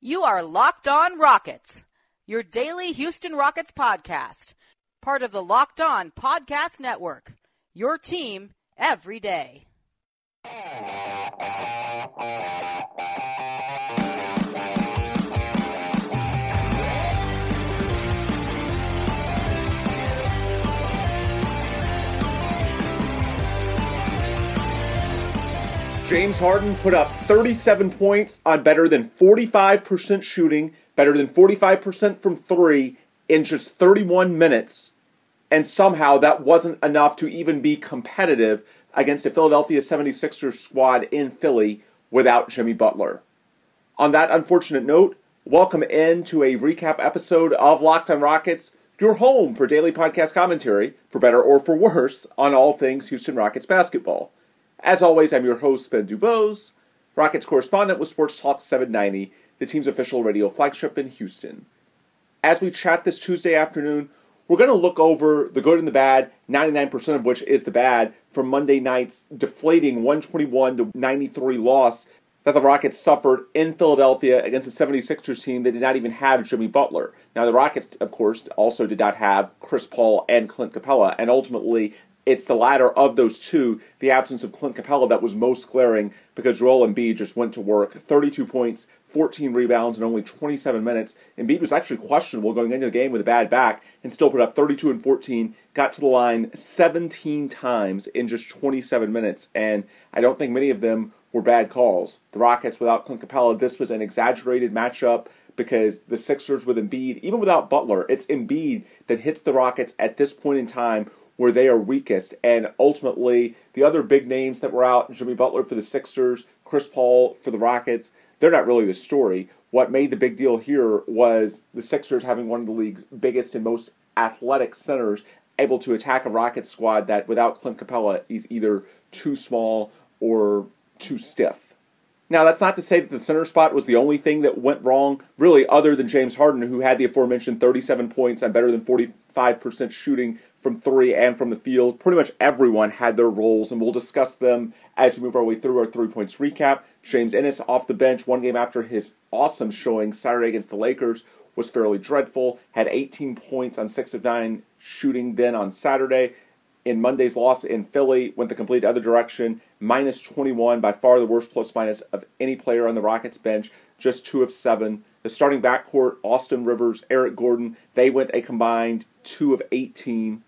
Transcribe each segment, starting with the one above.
You are Locked On Rockets, your daily Houston Rockets podcast, part of the Locked On Podcast Network. Your team every day. James Harden put up 37 points on better than 45% shooting, better than 45% from three in just 31 minutes. And somehow that wasn't enough to even be competitive against a Philadelphia 76ers squad in Philly without Jimmy Butler. On that unfortunate note, welcome in to a recap episode of Locked on Rockets, your home for daily podcast commentary, for better or for worse, on all things Houston Rockets basketball. As always, I'm your host, Ben Dubose, Rockets correspondent with Sports Talk 790, the team's official radio flagship in Houston. As we chat this Tuesday afternoon, we're going to look over the good and the bad, 99% of which is the bad, from Monday night's deflating 121 to 93 loss that the Rockets suffered in Philadelphia against the 76ers team that did not even have Jimmy Butler. Now, the Rockets, of course, also did not have Chris Paul and Clint Capela, and ultimately it's the latter of those two, the absence of Clint Capela, that was most glaring because Joel Embiid just went to work. 32 points, 14 rebounds in only 27 minutes. Embiid was actually questionable going into the game with a bad back and still put up 32 and 14, got to the line 17 times in just 27 minutes, and I don't think many of them were bad calls. The Rockets without Clint Capela, this was an exaggerated matchup because the Sixers with Embiid, even without Butler, it's Embiid that hits the Rockets at this point in time where they are weakest. And ultimately, the other big names that were out Jimmy Butler for the Sixers, Chris Paul for the Rockets they're not really the story. What made the big deal here was the Sixers having one of the league's biggest and most athletic centers able to attack a Rockets squad that without Clint Capela is either too small or too stiff. Now, that's not to say that the center spot was the only thing that went wrong, really, other than James Harden, who had the aforementioned 37 points and better than 45% shooting from three and from the field. Pretty much everyone had their roles, and we'll discuss them as we move our way through our three points recap. James Ennis off the bench one game after his awesome showing Saturday against the Lakers was fairly dreadful. Had 18 points on 6 of 9 shooting then on Saturday. In Monday's loss in Philly, went the complete other direction. Minus 21, by far the worst plus minus of any player on the Rockets bench. Just 2 of 7. The starting backcourt, Austin Rivers, Eric Gordon, they went a combined 2 of 18.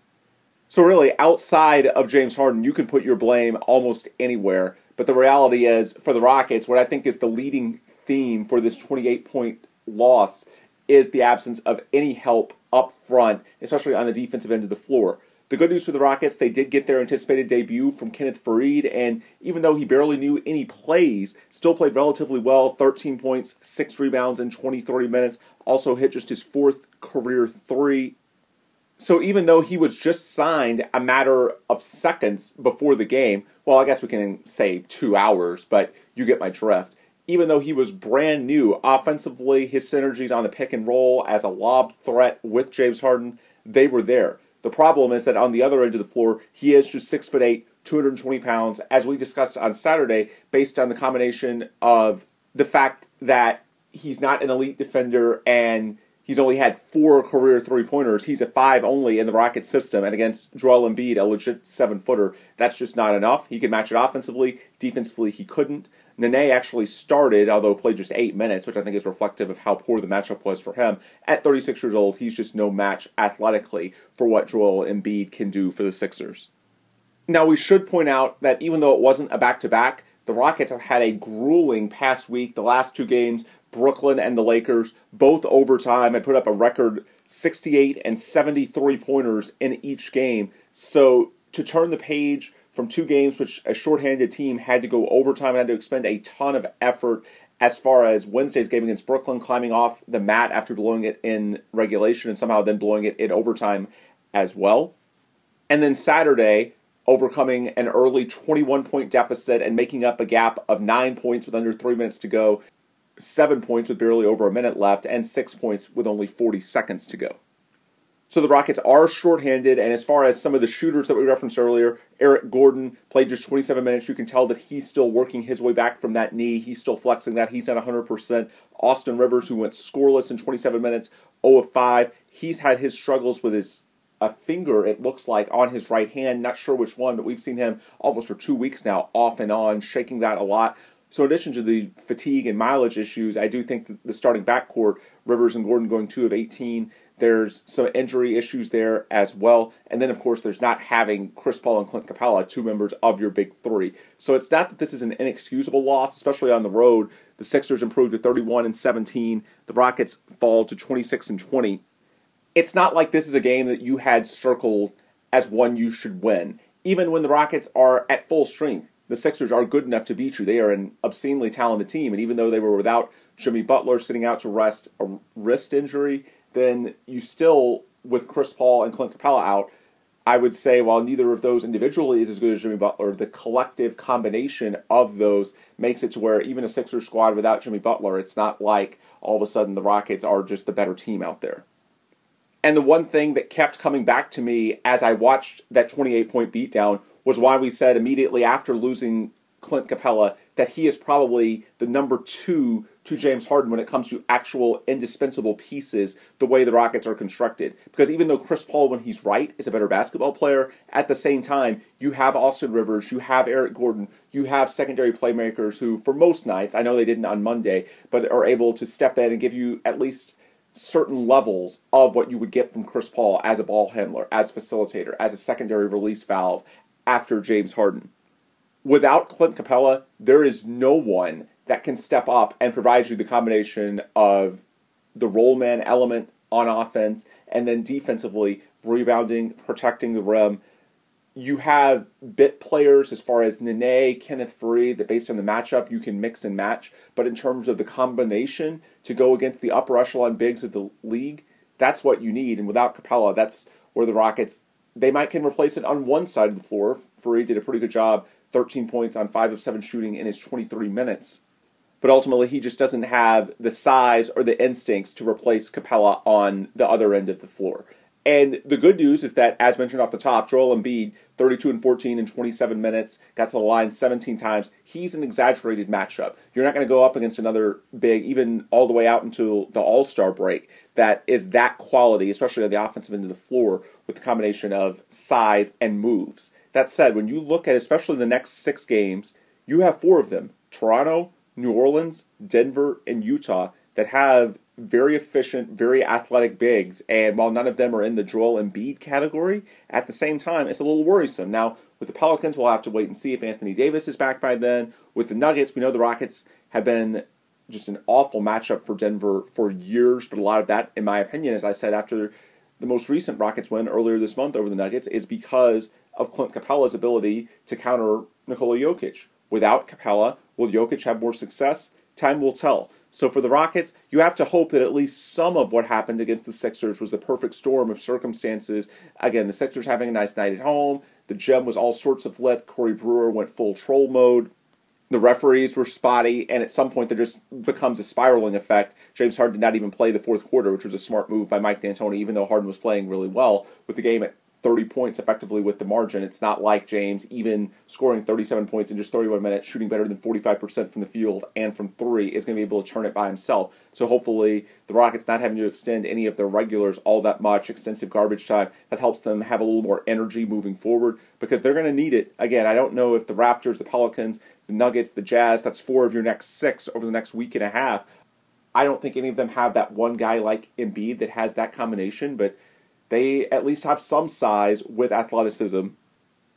So, really, outside of James Harden, you can put your blame almost anywhere. But the reality is, for the Rockets, what I think is the leading theme for this 28 point loss is the absence of any help up front, especially on the defensive end of the floor. The good news for the Rockets, they did get their anticipated debut from Kenneth Faried, and even though he barely knew any plays, still played relatively well 13 points, 6 rebounds in 23 minutes, also hit just his fourth career three so even though he was just signed a matter of seconds before the game, well, I guess we can say two hours, but you get my drift. Even though he was brand new offensively, his synergies on the pick and roll as a lob threat with James Harden, they were there. The problem is that on the other end of the floor, he is just six foot eight, 220 pounds, as we discussed on Saturday, based on the combination of the fact that he's not an elite defender and He's only had four career three pointers. He's a five only in the Rockets system, and against Joel Embiid, a legit seven footer, that's just not enough. He could match it offensively, defensively, he couldn't. Nene actually started, although played just eight minutes, which I think is reflective of how poor the matchup was for him. At 36 years old, he's just no match athletically for what Joel Embiid can do for the Sixers. Now, we should point out that even though it wasn't a back to back, the Rockets have had a grueling past week. The last two games Brooklyn and the Lakers, both overtime, and put up a record 68 and 73 pointers in each game. So to turn the page from two games, which a shorthanded team had to go overtime and had to expend a ton of effort as far as Wednesday's game against Brooklyn, climbing off the mat after blowing it in regulation and somehow then blowing it in overtime as well. And then Saturday, overcoming an early 21 point deficit and making up a gap of nine points with under three minutes to go seven points with barely over a minute left, and six points with only 40 seconds to go. So the Rockets are shorthanded, and as far as some of the shooters that we referenced earlier, Eric Gordon played just 27 minutes. You can tell that he's still working his way back from that knee. He's still flexing that. He's at 100%. Austin Rivers, who went scoreless in 27 minutes, 0 of 5. He's had his struggles with his a finger, it looks like, on his right hand. Not sure which one, but we've seen him almost for two weeks now, off and on, shaking that a lot. So, in addition to the fatigue and mileage issues, I do think the starting backcourt, Rivers and Gordon going 2 of 18, there's some injury issues there as well. And then, of course, there's not having Chris Paul and Clint Capela, two members of your big three. So it's not that this is an inexcusable loss, especially on the road. The Sixers improved to 31 and 17. The Rockets fall to 26 and 20. It's not like this is a game that you had circled as one you should win. Even when the Rockets are at full strength, the Sixers are good enough to beat you. They are an obscenely talented team. And even though they were without Jimmy Butler sitting out to rest a wrist injury, then you still, with Chris Paul and Clint Capela out, I would say while neither of those individually is as good as Jimmy Butler, the collective combination of those makes it to where even a Sixers squad without Jimmy Butler, it's not like all of a sudden the Rockets are just the better team out there. And the one thing that kept coming back to me as I watched that 28 point beatdown was why we said immediately after losing Clint Capela that he is probably the number two to James Harden when it comes to actual indispensable pieces, the way the Rockets are constructed. Because even though Chris Paul, when he's right, is a better basketball player, at the same time, you have Austin Rivers, you have Eric Gordon, you have secondary playmakers who, for most nights, I know they didn't on Monday, but are able to step in and give you at least certain levels of what you would get from Chris Paul as a ball handler, as facilitator, as a secondary release valve after James Harden. Without Clint Capela, there is no one that can step up and provide you the combination of the roll man element on offense and then defensively rebounding, protecting the rim. You have bit players as far as Nene, Kenneth Faried, that based on the matchup you can mix and match. But in terms of the combination to go against the upper echelon bigs of the league, that's what you need. And without Capela, that's where the Rockets they might can replace it on one side of the floor. Faried did a pretty good job, 13 points on 5 of 7 shooting in his 23 minutes but ultimately he just doesn't have the size or the instincts to replace Capela on the other end of the floor. And the good news is that, as mentioned off the top, Joel Embiid, 32 and 14 in 27 minutes, got to the line 17 times. He's an exaggerated matchup. You're not going to go up against another big, even all the way out until the All Star break, that is that quality, especially on the offensive end of the floor, with the combination of size and moves. That said, when you look at especially the next six games, you have four of them Toronto, New Orleans, Denver, and Utah that have very efficient, very athletic bigs. And while none of them are in the Joel Embiid category, at the same time, it's a little worrisome. Now, with the Pelicans, we'll have to wait and see if Anthony Davis is back by then. With the Nuggets, we know the Rockets have been just an awful matchup for Denver for years, but a lot of that, in my opinion, as I said after the most recent Rockets win earlier this month over the Nuggets, is because of Clint Capela's ability to counter Nikola Jokic. Without Capela, will Jokic have more success? Time will tell. So for the Rockets, you have to hope that at least some of what happened against the Sixers was the perfect storm of circumstances. Again, the Sixers having a nice night at home. The gem was all sorts of lit. Corey Brewer went full troll mode. The referees were spotty, and at some point there just becomes a spiraling effect. James Harden did not even play the fourth quarter, which was a smart move by Mike D'Antoni, even though Harden was playing really well with the game at 30 points effectively with the margin. It's not like James even scoring 37 points in just 31 minutes, shooting better than 45% from the field and from three is going to be able to turn it by himself. So hopefully the Rockets not having to extend any of their regulars all that much, extensive garbage time, that helps them have a little more energy moving forward because they're going to need it. Again, I don't know if the Raptors, the Pelicans, the Nuggets, the Jazz, that's four of your next six over the next week and a half. I don't think any of them have that one guy like Embiid that has that combination, but – they at least have some size with athleticism.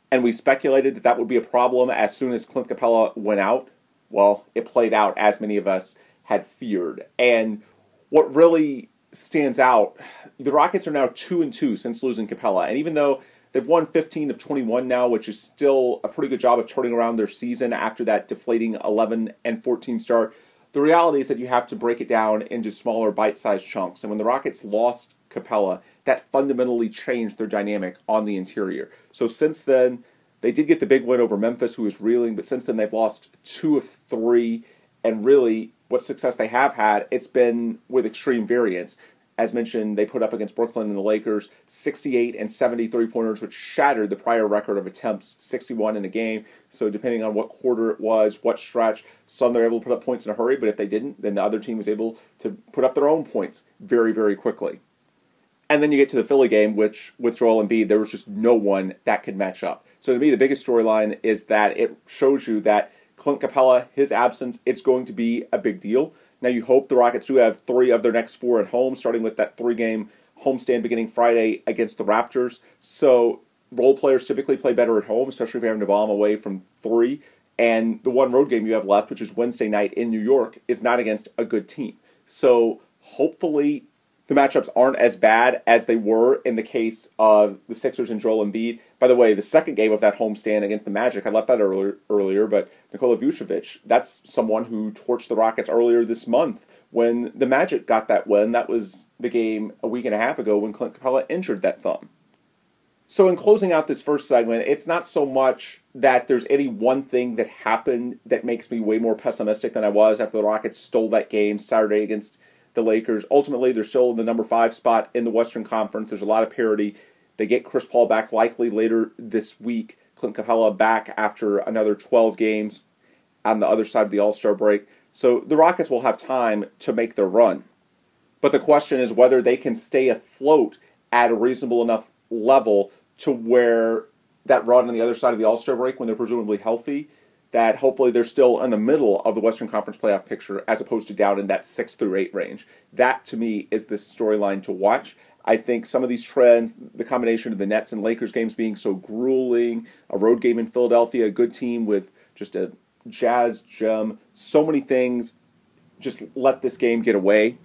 And we speculated that that would be a problem as soon as Clint Capela went out. Well, it played out as many of us had feared. And what really stands out, the Rockets are now 2 and 2 since losing Capela. And even though they've won 15 of 21 now, which is still a pretty good job of turning around their season after that deflating 11 and 14 start, the reality is that you have to break it down into smaller bite-sized chunks. And when the Rockets lost Capela, that fundamentally changed their dynamic on the interior. So since then, they did get the big win over Memphis, who was reeling, but since then they've lost two of three, and really what success they have had, it's been with extreme variance. As mentioned, they put up against Brooklyn and the Lakers 68 and 73 pointers, which shattered the prior record of attempts, 61 in a game. So, depending on what quarter it was, what stretch, some they're able to put up points in a hurry, but if they didn't, then the other team was able to put up their own points very, very quickly. And then you get to the Philly game, which with Joel Embiid, there was just no one that could match up. So, to me, the biggest storyline is that it shows you that Clint Capela, his absence, it's going to be a big deal. Now, you hope the Rockets do have three of their next four at home, starting with that three game homestand beginning Friday against the Raptors. So, role players typically play better at home, especially if you're having to bomb away from three. And the one road game you have left, which is Wednesday night in New York, is not against a good team. So, hopefully, the matchups aren't as bad as they were in the case of the Sixers and Joel Embiid. By the way, the second game of that homestand against the Magic, I left that earlier, earlier but Nikola Vucevic, that's someone who torched the Rockets earlier this month when the Magic got that win. That was the game a week and a half ago when Clint Capela injured that thumb. So, in closing out this first segment, it's not so much that there's any one thing that happened that makes me way more pessimistic than I was after the Rockets stole that game Saturday against the Lakers. Ultimately, they're still in the number five spot in the Western Conference. There's a lot of parity. They get Chris Paul back likely later this week. Clint Capela back after another 12 games on the other side of the All Star break. So the Rockets will have time to make their run. But the question is whether they can stay afloat at a reasonable enough level to where that run on the other side of the All Star break, when they're presumably healthy, that hopefully they're still in the middle of the Western Conference playoff picture as opposed to down in that six through eight range. That to me is the storyline to watch. I think some of these trends, the combination of the Nets and Lakers games being so grueling, a road game in Philadelphia, a good team with just a jazz gem, so many things just let this game get away.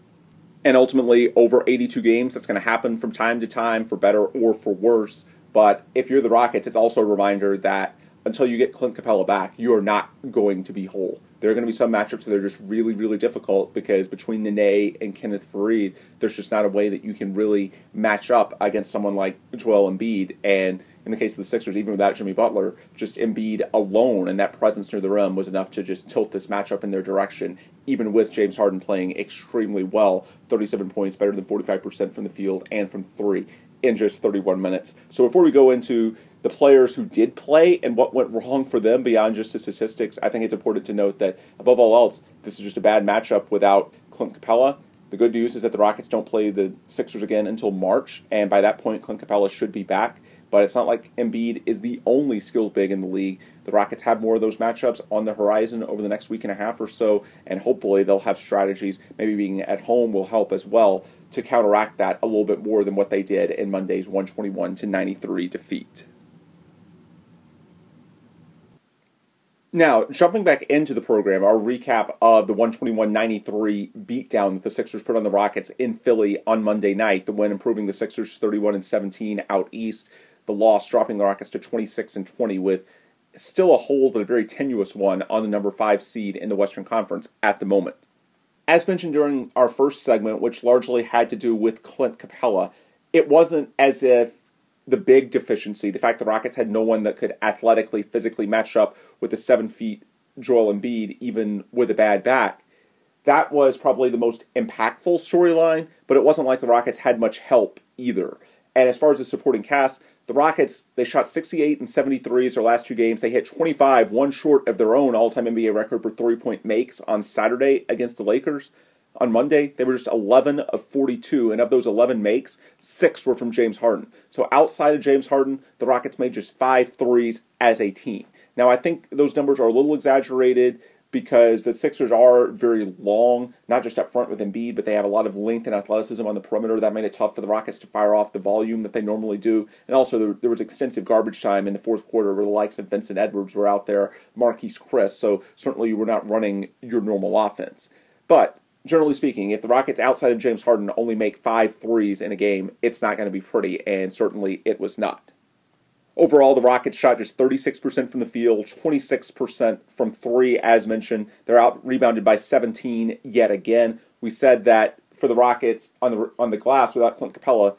And ultimately, over 82 games, that's going to happen from time to time for better or for worse. But if you're the Rockets, it's also a reminder that until you get Clint Capela back, you are not going to be whole. There are going to be some matchups that are just really, really difficult because between Nene and Kenneth Faried, there's just not a way that you can really match up against someone like Joel Embiid. And in the case of the Sixers, even without Jimmy Butler, just Embiid alone and that presence near the rim was enough to just tilt this matchup in their direction, even with James Harden playing extremely well 37 points, better than 45% from the field and from three in just 31 minutes. So before we go into the players who did play and what went wrong for them beyond just the statistics, I think it's important to note that above all else, this is just a bad matchup without Clint Capela. The good news is that the Rockets don't play the Sixers again until March, and by that point, Clint Capela should be back. But it's not like Embiid is the only skilled big in the league. The Rockets have more of those matchups on the horizon over the next week and a half or so, and hopefully they'll have strategies. Maybe being at home will help as well to counteract that a little bit more than what they did in Monday's 121 to 93 defeat. Now, jumping back into the program, our recap of the 121-93 beatdown that the Sixers put on the Rockets in Philly on Monday night, the win improving the Sixers 31 and 17 out east, the loss dropping the Rockets to 26 and 20 with still a hold but a very tenuous one on the number 5 seed in the Western Conference at the moment. As mentioned during our first segment, which largely had to do with Clint Capela, it wasn't as if the big deficiency, the fact the Rockets had no one that could athletically, physically match up with the seven feet Joel Embiid, even with a bad back. That was probably the most impactful storyline, but it wasn't like the Rockets had much help either. And as far as the supporting cast, the Rockets, they shot 68 and 73s their last two games. They hit 25, one short of their own all time NBA record for three point makes on Saturday against the Lakers. On Monday, they were just 11 of 42, and of those 11 makes, six were from James Harden. So outside of James Harden, the Rockets made just five threes as a team. Now, I think those numbers are a little exaggerated because the Sixers are very long, not just up front with Embiid, but they have a lot of length and athleticism on the perimeter. That made it tough for the Rockets to fire off the volume that they normally do. And also, there, was extensive garbage time in the fourth quarter where the likes of Vincent Edwards were out there, Marquese Chriss, so certainly you were not running your normal offense. But generally speaking, if the Rockets outside of James Harden only make five threes in a game, it's not going to be pretty, and certainly it was not. Overall, the Rockets shot just 36% from the field, 26% from three, as mentioned. They're out rebounded by 17 yet again. We said that for the Rockets on the on the glass without Clint Capela,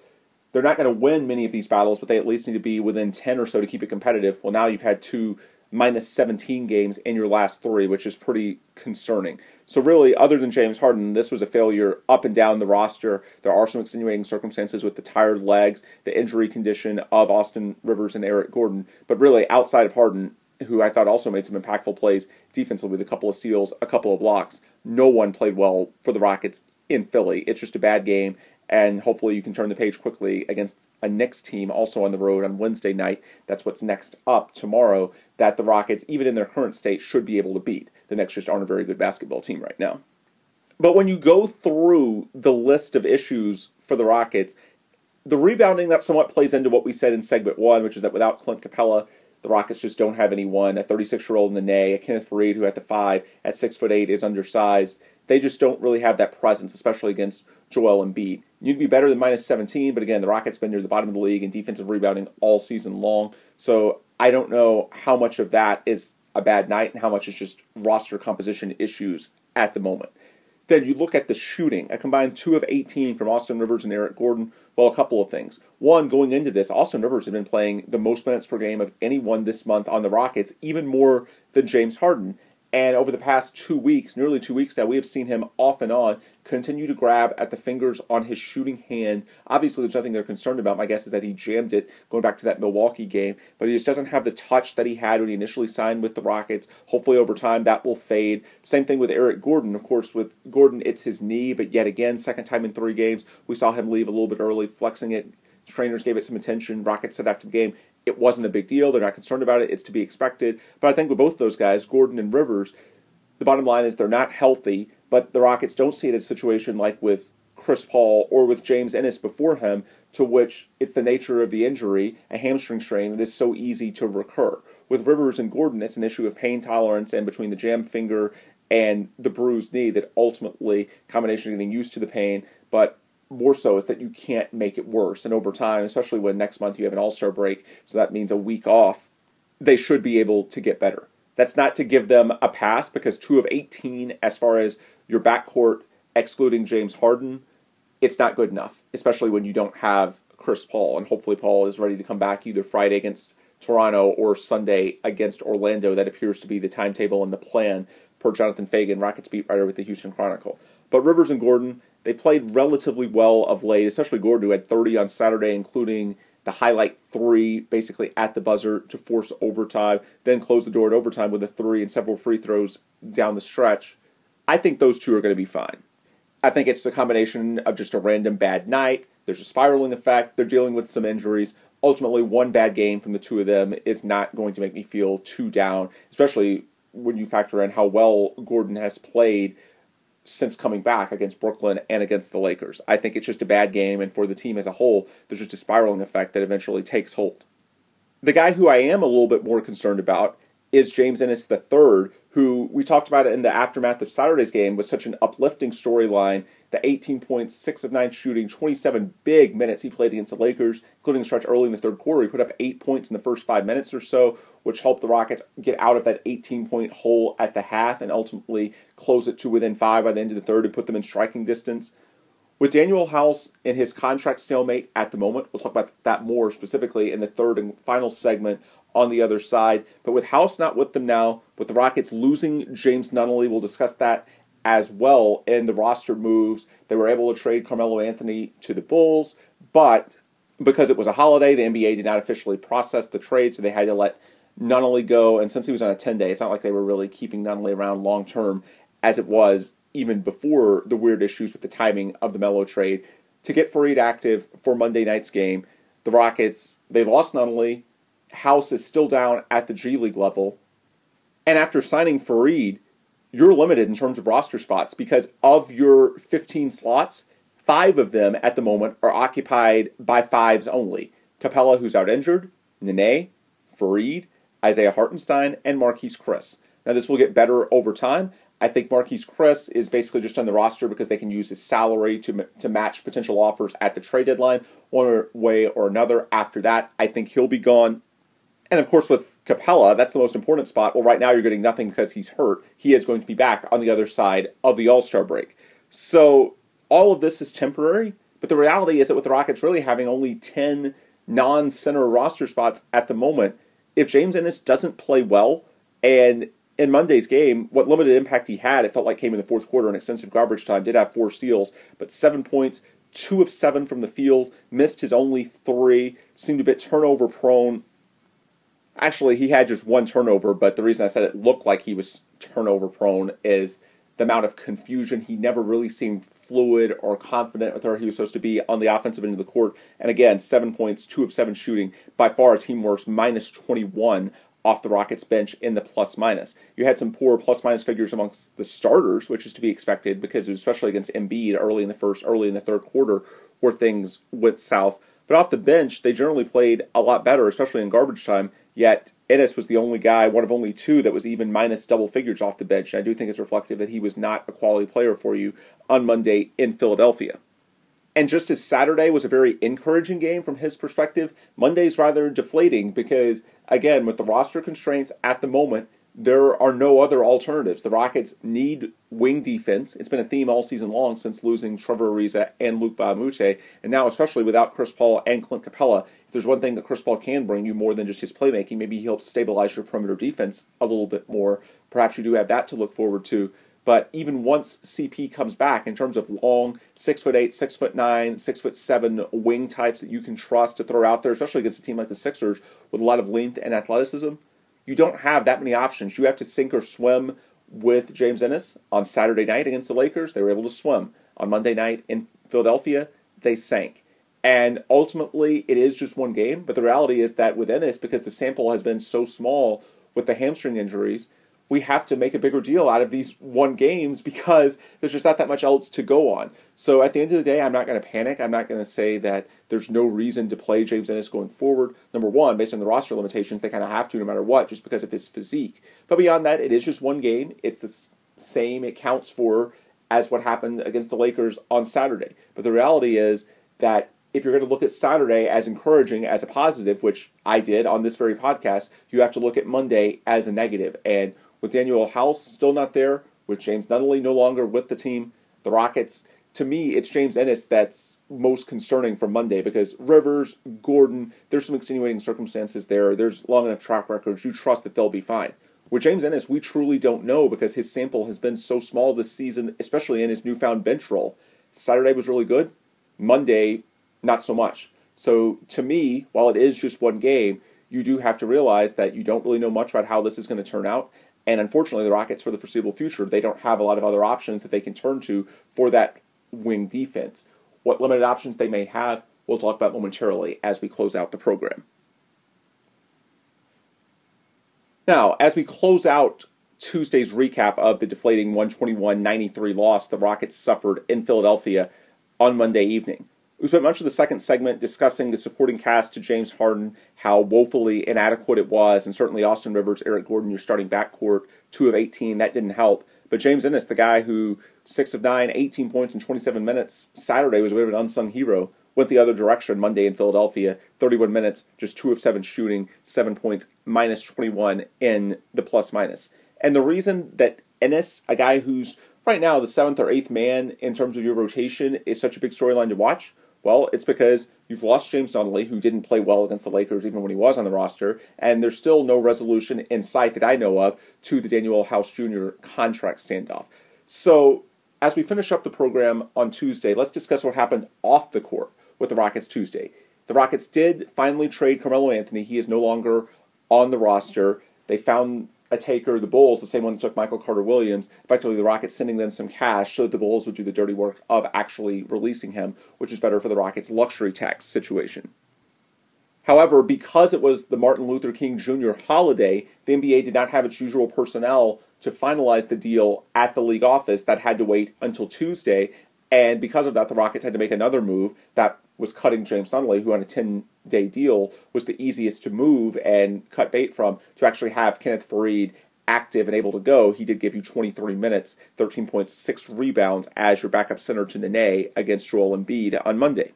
they're not going to win many of these battles, but they at least need to be within 10 or so to keep it competitive. Well, now you've had two minus 17 games in your last three, which is pretty concerning. So, really, other than James Harden, this was a failure up and down the roster. There are some extenuating circumstances with the tired legs, the injury condition of Austin Rivers and Eric Gordon. But really, outside of Harden, who I thought also made some impactful plays defensively with a couple of steals, a couple of blocks, no one played well for the Rockets in Philly. It's just a bad game, and hopefully you can turn the page quickly against a Knicks team also on the road on Wednesday night. That's what's next up tomorrow. That the Rockets, even in their current state, should be able to beat. The Knicks just aren't a very good basketball team right now. But when you go through the list of issues for the Rockets, the rebounding that somewhat plays into what we said in segment one, which is that without Clint Capela, the Rockets just don't have anyone. A 36 year old in Nene, a Kenneth Faried, who at the five, at six foot eight, is undersized. They just don't really have that presence, especially against Joel Embiid. You'd be better than minus 17, but again, the Rockets been near the bottom of the league in defensive rebounding all season long. So I don't know how much of that is a bad night and how much is just roster composition issues at the moment. Then you look at the shooting, a combined 2 of 18 from Austin Rivers and Eric Gordon. Well, a couple of things. One, going into this, Austin Rivers had been playing the most minutes per game of anyone this month on the Rockets, even more than James Harden. And over the past two weeks, nearly two weeks now, we have seen him off and on continue to grab at the fingers on his shooting hand. Obviously, there's nothing they're concerned about. My guess is that he jammed it going back to that Milwaukee game, but he just doesn't have the touch that he had when he initially signed with the Rockets. Hopefully, over time, that will fade. Same thing with Eric Gordon. Of course, with Gordon, it's his knee, but yet again, second time in three games, we saw him leave a little bit early, flexing it. Trainers gave it some attention. Rockets said after the game, it wasn't a big deal. They're not concerned about it. It's to be expected. But I think with both those guys, Gordon and Rivers, the bottom line is they're not healthy, but the Rockets don't see it as a situation like with Chris Paul or with James Ennis before him, to which it's the nature of the injury, a hamstring strain that is so easy to recur. With Rivers and Gordon, it's an issue of pain tolerance and between the jam finger and the bruised knee that ultimately, combination of getting used to the pain, but more so is that you can't make it worse. And over time, especially when next month you have an All Star break, so that means a week off, they should be able to get better. That's not to give them a pass because two of 18, as far as your backcourt, excluding James Harden, it's not good enough, especially when you don't have Chris Paul. And hopefully, Paul is ready to come back either Friday against Toronto or Sunday against Orlando. That appears to be the timetable and the plan per Jonathan Feigen, Rockets beat writer with the Houston Chronicle. But Rivers and Gordon, they played relatively well of late, especially Gordon, who had 30 on Saturday, including the highlight three basically at the buzzer to force overtime, then close the door at overtime with a three and several free throws down the stretch. I think those two are going to be fine. I think it's a combination of just a random bad night. There's a spiraling effect. They're dealing with some injuries. Ultimately, one bad game from the two of them is not going to make me feel too down, especially when you factor in how well Gordon has played since coming back against Brooklyn and against the Lakers. I think it's just a bad game, and for the team as a whole, there's just a spiraling effect that eventually takes hold. The guy who I am a little bit more concerned about is James Ennis III, who we talked about it in the aftermath of Saturday's game was such an uplifting storyline. The 18 points, 6 of 9 shooting, 27 big minutes he played against the Lakers, including a stretch early in the third quarter. He put up 8 points in the first 5 minutes or so, which helped the Rockets get out of that 18 point hole at the half and ultimately close it to within 5 by the end of the third and put them in striking distance. With Danuel House in his contract stalemate at the moment, we'll talk about that more specifically in the third and final segment on the other side. But with House not with them now, with the Rockets losing James Nunnally, we'll discuss that as well in the roster moves. They were able to trade Carmelo Anthony to the Bulls, but because it was a holiday, the NBA did not officially process the trade, so they had to let Nunnally go. And since he was on a 10 day, it's not like they were really keeping Nunnally around long term as it was even before the weird issues with the timing of the Melo trade. To get Faried active for Monday night's game, the Rockets, they lost Nunnally, House is still down at the G League level. And after signing Faried, you're limited in terms of roster spots because of your 15 slots, five of them at the moment are occupied by fives only. Capela, who's out injured, Nene, Faried, Isaiah Hartenstein, and Marquese Chriss. Now, this will get better over time. I think Marquese Chriss is basically just on the roster because they can use his salary to, to match potential offers at the trade deadline, one way or another. After that, I think he'll be gone. And of course, with Capela, that's the most important spot. Well, right now you're getting nothing because he's hurt. He is going to be back on the other side of the All Star break. So all of this is temporary, but the reality is that with the Rockets really having only 10 non center roster spots at the moment, if James Ennis doesn't play well, and in Monday's game, what limited impact he had, it felt like came in the fourth quarter in extensive garbage time, did have four steals, but seven points, two of seven from the field, missed his only three, seemed a bit turnover prone. Actually, he had just one turnover, but the reason I said it looked like he was turnover prone is the amount of confusion. He never really seemed fluid or confident with where he was supposed to be on the offensive end of the court. And again, seven points, two of seven shooting, by far a team worst, minus 21 off the Rockets bench in the plus minus. You had some poor plus minus figures amongst the starters, which is to be expected because it was especially against Embiid early in the first, early in the third quarter, where things went south. But off the bench, they generally played a lot better, especially in garbage time. Yet Ennis was the only guy, one of only two, that was even minus double figures off the bench. And I do think it's reflective that he was not a quality player for you on Monday in Philadelphia. And just as Saturday was a very encouraging game from his perspective, Monday's rather deflating because, again, with the roster constraints at the moment, there are no other alternatives. The Rockets need wing defense. It's been a theme all season long since losing Trevor Ariza and Luke Moute, and now especially without Chris Paul and Clint Capella. If there's one thing that Chris Paul can bring you more than just his playmaking, maybe he helps stabilize your perimeter defense a little bit more. Perhaps you do have that to look forward to. But even once CP comes back, in terms of long, six foot eight, six foot nine, six foot seven wing types that you can trust to throw out there, especially against a team like the Sixers with a lot of length and athleticism, you don't have that many options. You have to sink or swim with James Ennis. On Saturday night against the Lakers, they were able to swim. On Monday night in Philadelphia, they sank. And ultimately, it is just one game. But the reality is that with Ennis, because the sample has been so small with the hamstring injuries, we have to make a bigger deal out of these one games because there's just not that much else to go on. So at the end of the day, I'm not going to panic. I'm not going to say that there's no reason to play James Ennis going forward. Number one, based on the roster limitations, they kind of have to no matter what, just because of his physique. But beyond that, it is just one game. It's the same. It counts for as what happened against the Lakers on Saturday. But the reality is that if you're going to look at Saturday as encouraging, as a positive, which I did on this very podcast, you have to look at Monday as a negative. And with Danuel House still not there, with James Nunnally no longer with the team, the Rockets. To me, it's James Ennis that's most concerning for Monday because Rivers, Gordon, there's some extenuating circumstances there. There's long enough track records. You trust that they'll be fine. With James Ennis, we truly don't know because his sample has been so small this season, especially in his newfound bench role. Saturday was really good. Monday, not so much. So to me, while it is just one game, you do have to realize that you don't really know much about how this is going to turn out. And unfortunately, the Rockets, for the foreseeable future, they don't have a lot of other options that they can turn to for that wing defense. What limited options they may have, we'll talk about momentarily as we close out the program. Now, as we close out Tuesday's recap of the deflating 121 93 loss the Rockets suffered in Philadelphia on Monday evening, we spent much of the second segment discussing the supporting cast to James Harden, how woefully inadequate it was, and certainly Austin Rivers, Eric Gordon, your starting backcourt, 2 of 18, that didn't help. But James Ennis, the guy who 6 of 9, 18 points in 27 minutes, Saturday was a bit of an unsung hero, went the other direction Monday in Philadelphia, 31 minutes, just 2 of 7 shooting, 7 points, minus 21 in the plus minus. And the reason that Ennis, a guy who's right now the seventh or eighth man in terms of your rotation, is such a big storyline to watch well, it's because you've lost James Nunnally, who didn't play well against the Lakers even when he was on the roster, and there's still no resolution in sight that I know of to the Danuel House Jr. contract standoff. So, as we finish up the program on Tuesday, let's discuss what happened off the court with the Rockets Tuesday. The Rockets did finally trade Carmelo Anthony. He is no longer on the roster. They found a taker, the Bulls, the same one that took Michael Carter Williams, effectively the Rockets sending them some cash so that the Bulls would do the dirty work of actually releasing him, which is better for the Rockets' luxury tax situation. However, because it was the Martin Luther King Jr. holiday, the NBA did not have its usual personnel to finalize the deal at the league office that had to wait until Tuesday. And because of that, the Rockets had to make another move that was cutting James Nunnally, who on a 10 day deal was the easiest to move and cut bait from, to actually have Kenneth Faried active and able to go. He did give you 23 minutes, 13.6 rebounds as your backup center to Nene against Joel Embiid on Monday.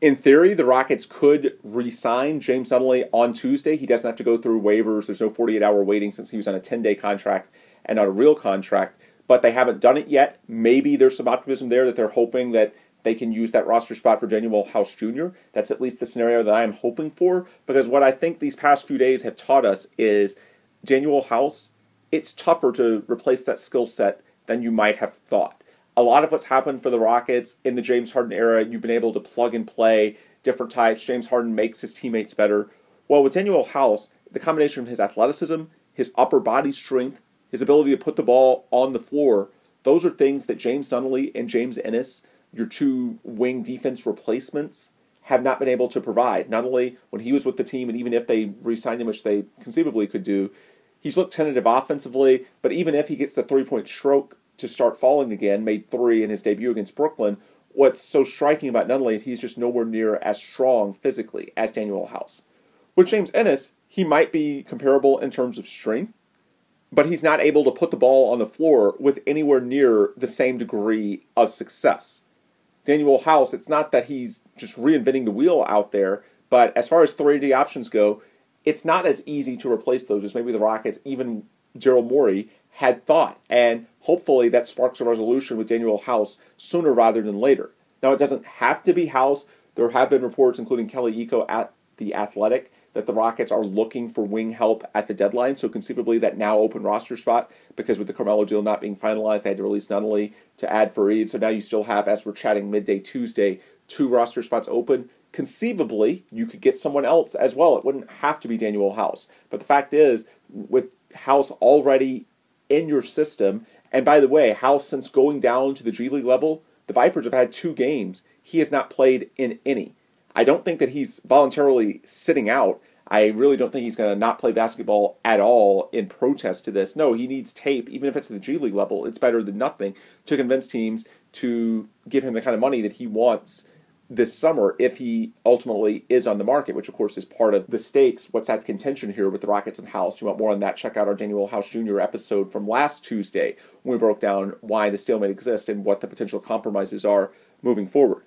In theory, the Rockets could re sign James Nunnally on Tuesday. He doesn't have to go through waivers. There's no 48 hour waiting since he was on a 10 day contract and not a real contract, but they haven't done it yet. Maybe there's some optimism there that they're hoping that they can use that roster spot for Danuel House Jr. That's at least the scenario that I am hoping for because what I think these past few days have taught us is Danuel House, it's tougher to replace that skill set than you might have thought. A lot of what's happened for the Rockets in the James Harden era, you've been able to plug and play different types. James Harden makes his teammates better. Well, with Danuel House, the combination of his athleticism, his upper body strength, his ability to put the ball on the floor, those are things that James Nunnally and James Ennis, your two wing defense replacements, have not been able to provide. Not only when he was with the team, and even if they re signed him, which they conceivably could do, he's looked tentative offensively, but even if he gets the three point stroke to start falling again, made three in his debut against Brooklyn, what's so striking about Nunnally is he's just nowhere near as strong physically as Danuel House. With James Ennis, he might be comparable in terms of strength, but he's not able to put the ball on the floor with anywhere near the same degree of success. Danuel House, it's not that he's just reinventing the wheel out there, but as far as 3D options go, it's not as easy to replace those as maybe the Rockets, even Daryl Morey, had thought. And hopefully that sparks a resolution with Danuel House sooner rather than later. Now, it doesn't have to be House. There have been reports, including Kelly Iko at The Athletic, that the Rockets are looking for wing help at the deadline. So conceivably, that now open roster spot, because with the Carmelo deal not being finalized, they had to release Nunnally to add Faried. So now you still have, as we're chatting midday Tuesday, two roster spots open. Conceivably, you could get someone else as well. It wouldn't have to be Danuel House. But the fact is, with House already in your system, and by the way, House, since going down to the G League level, the Vipers have had two games. He has not played in any. I don't think that he's voluntarily sitting out. I really don't think he's going to not play basketball at all in protest to this. No, he needs tape, even if it's at the G League level. It's better than nothing to convince teams to give him the kind of money that he wants this summer if he ultimately is on the market, which of course is part of the stakes. What's at contention here with the Rockets and House? You want more on that? Check out our Danuel House Jr. episode from last Tuesday when we broke down why the stalemate exists and what the potential compromises are moving forward.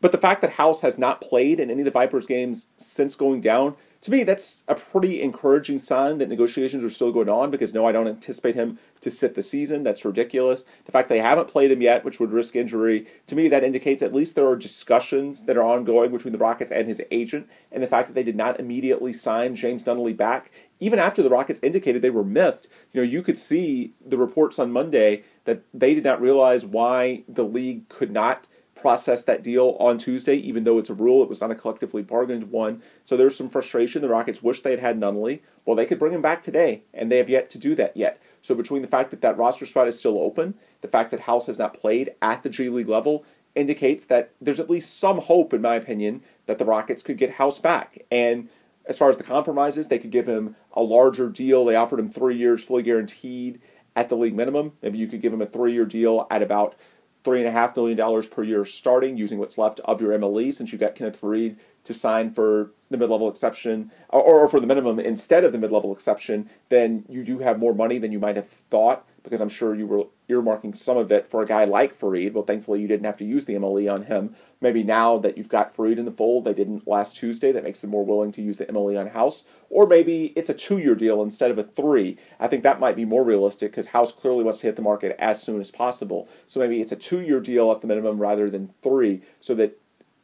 But the fact that House has not played in any of the Vipers games since going down, to me, that's a pretty encouraging sign that negotiations are still going on because no, I don't anticipate him to sit the season. That's ridiculous. The fact they haven't played him yet, which would risk injury, to me, that indicates at least there are discussions that are ongoing between the Rockets and his agent. And the fact that they did not immediately sign James Nunnally back, even after the Rockets indicated they were miffed, you know, you could see the reports on Monday that they did not realize why the league could not process that deal on Tuesday, even though it's a rule. It was not a collectively bargained one. So there's some frustration. The Rockets wish they had had Nunnally. Well, they could bring him back today, and they have yet to do that yet. So between the fact that that roster spot is still open, the fact that House has not played at the G League level, indicates that there's at least some hope, in my opinion, that the Rockets could get House back. And as far as the compromises, they could give him a larger deal. They offered him three years, fully guaranteed at the league minimum. Maybe you could give him a three year deal at about three and a half million dollars per year starting, using what's left of your MLE, since you got Kenneth Faried to sign for the mid-level exception or, or for the minimum instead of the mid-level exception, then you do have more money than you might have thought because I'm sure you were earmarking some of it for a guy like Faried. Well, thankfully you didn't have to use the MLE on him. Maybe now that you've got Faried in the fold, they didn't last Tuesday, that makes them more willing to use the MLE on House. Or maybe it's a two-year deal instead of a three. I think that might be more realistic because House clearly wants to hit the market as soon as possible. So maybe it's a two-year deal at the minimum rather than three, so that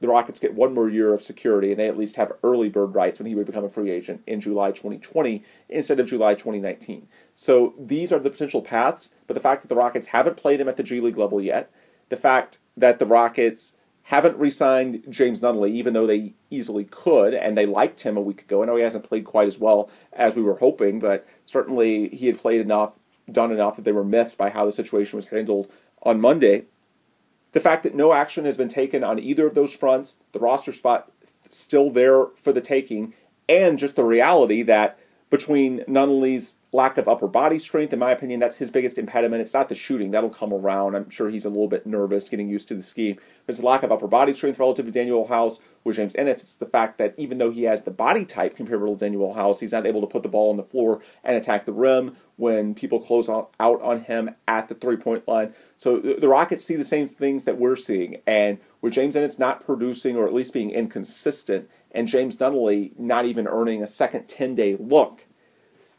the Rockets get one more year of security and they at least have early bird rights when he would become a free agent in July 2020 instead of July 2019. So these are the potential paths, but the fact that the Rockets haven't played him at the G League level yet, the fact that the Rockets haven't re signed James Nunnally, even though they easily could, and they liked him a week ago. I know he hasn't played quite as well as we were hoping, but certainly he had played enough, done enough that they were miffed by how the situation was handled on Monday. The fact that no action has been taken on either of those fronts, the roster spot still there for the taking, and just the reality that between Nunnally's lack of upper body strength, in my opinion, that's his biggest impediment. It's not the shooting, that'll come around. I'm sure he's a little bit nervous getting used to the scheme. But it's the lack of upper body strength relative to Danuel House with James Ennis. It's the fact that even though he has the body type comparable to Danuel House, he's not able to put the ball on the floor and attack the rim when people close out on him at the three point line. So the Rockets see the same things that we're seeing. And with James Ennis not producing or at least being inconsistent, and James Nunnally not even earning a second 10 day look,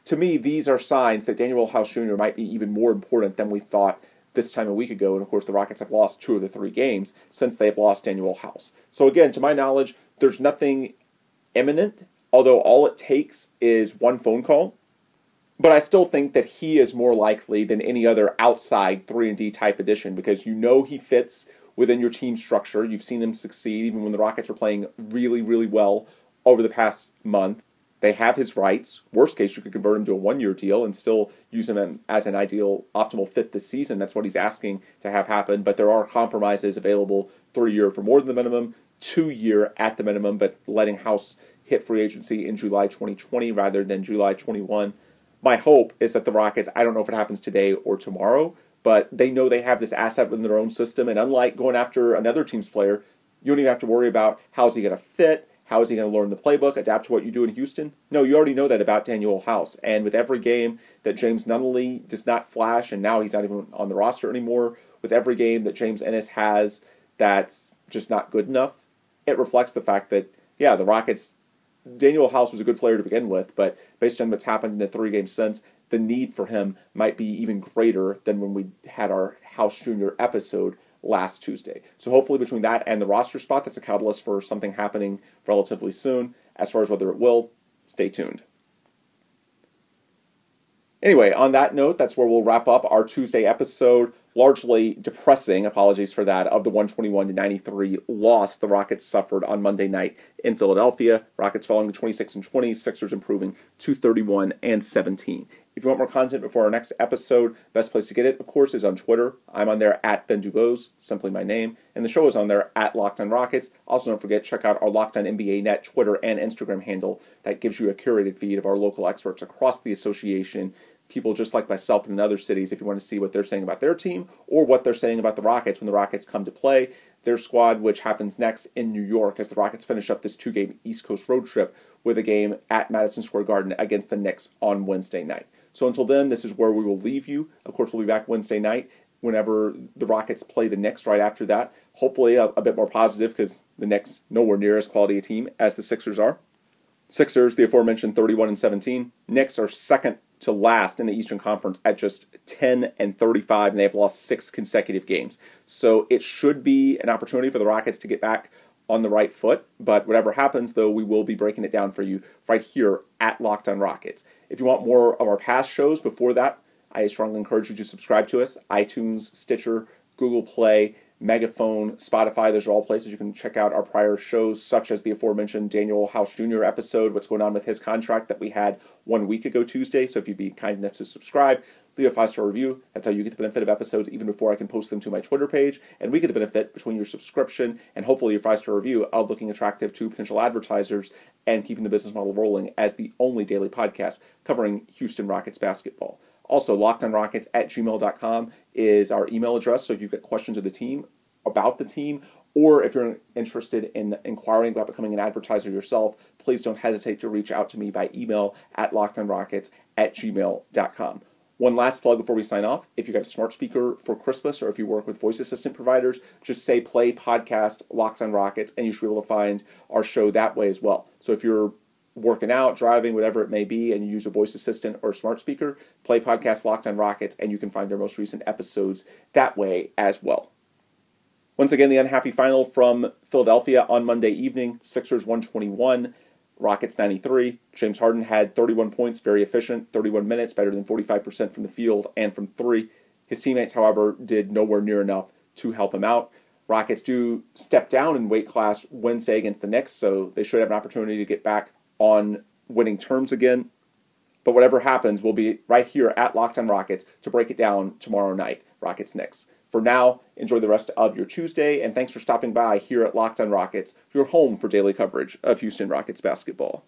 to me, these are signs that Danuel House Jr. might be even more important than we thought this time a week ago. And of course, the Rockets have lost two of the three games since they've lost Danuel House. So again, to my knowledge, there's nothing imminent, although all it takes is one phone call. But I still think that he is more likely than any other outside 3 and D type addition because you know he fits within your team structure. You've seen him succeed even when the Rockets were playing really, really well over the past month. They have his rights. Worst case, you could convert him to a one year deal and still use him as an ideal, optimal fit this season. That's what he's asking to have happen. But there are compromises available three year for more than the minimum, two year at the minimum, but letting House hit free agency in July 2020 rather than July 21. My hope is that the Rockets, I don't know if it happens today or tomorrow, but they know they have this asset within their own system. And unlike going after another team's player, you don't even have to worry about how's he going to fit how is he going to learn the playbook, adapt to what you do in Houston? No, you already know that about Danuel House. And with every game that James Nunnally does not flash, and now he's not even on the roster anymore, with every game that James Ennis has that's just not good enough, it reflects the fact that, yeah, the Rockets, Danuel House was a good player to begin with, but based on what's happened in the three games since, the need for him might be even greater than when we had our House Jr. episode last Tuesday. So hopefully between that and the roster spot, that's a catalyst for something happening relatively soon. As far as whether it will, stay tuned. Anyway, on that note, that's where we'll wrap up our Tuesday episode. Largely depressing, apologies for that, of the 121 to 93 loss the Rockets suffered on Monday night in Philadelphia. Rockets falling to 26 and 20, Sixers improving to 31 and 17. If you want more content before our next episode, best place to get it, of course, is on Twitter. I'm on there at Ben Dubose, simply my name, and the show is on there at Locked On Rockets. Also, don't forget check out our Locked On NBA Net Twitter and Instagram handle that gives you a curated feed of our local experts across the association. People just like myself in other cities, if you want to see what they're saying about their team or what they're saying about the Rockets when the Rockets come to play. Their squad, which happens next in New York as the Rockets finish up this two game East Coast road trip with a game at Madison Square Garden against the Knicks on Wednesday night. So until then, this is where we will leave you. Of course, we'll be back Wednesday night whenever the Rockets play the Knicks right after that. Hopefully, a, a bit more positive because the Knicks nowhere near as quality a team as the Sixers are. Sixers, the aforementioned 31 and 17. Knicks are second to last in the Eastern Conference at just 10 and 35, and they have lost six consecutive games. So it should be an opportunity for the Rockets to get back on the right foot. But whatever happens, though, we will be breaking it down for you right here at Locked On Rockets. If you want more of our past shows before that, I strongly encourage you to subscribe to us iTunes, Stitcher, Google Play, Megaphone, Spotify. Those are all places you can check out our prior shows, such as the aforementioned Danuel House Jr. episode, what's going on with his contract that we had one week ago Tuesday. So if you'd be kind enough to subscribe, leave a five star review. That's how you get the benefit of episodes even before I can post them to my Twitter page. And we get the benefit between your subscription and hopefully your five star review of looking attractive to potential advertisers and keeping the business model rolling as the only daily podcast covering Houston Rockets basketball. Also, lockedonrockets at gmail.com is our email address. So if you've got questions of the team, about the team, or if you're interested in inquiring about becoming an advertiser yourself, please don't hesitate to reach out to me by email at lockedonrockets at gmail.com. One last plug before we sign off. If you got a smart speaker for Christmas or if you work with voice assistant providers, just say play podcast Locked on Rockets and you should be able to find our show that way as well. So if you're working out, driving, whatever it may be, and you use a voice assistant or smart speaker, play podcast Locked on Rockets and you can find our most recent episodes that way as well. Once again, the unhappy final from Philadelphia on Monday evening Sixers 121, Rockets 93. James Harden had 31 points, very efficient, 31 minutes, better than 45% from the field and from three. His teammates, however, did nowhere near enough to help him out. Rockets do step down in weight class Wednesday against the Knicks, so they should have an opportunity to get back on winning terms again. But whatever happens, we'll be right here at Locked on Rockets to break it down tomorrow night. Rockets Knicks. For now, enjoy the rest of your Tuesday, and thanks for stopping by here at Locked on Rockets, your home for daily coverage of Houston Rockets basketball.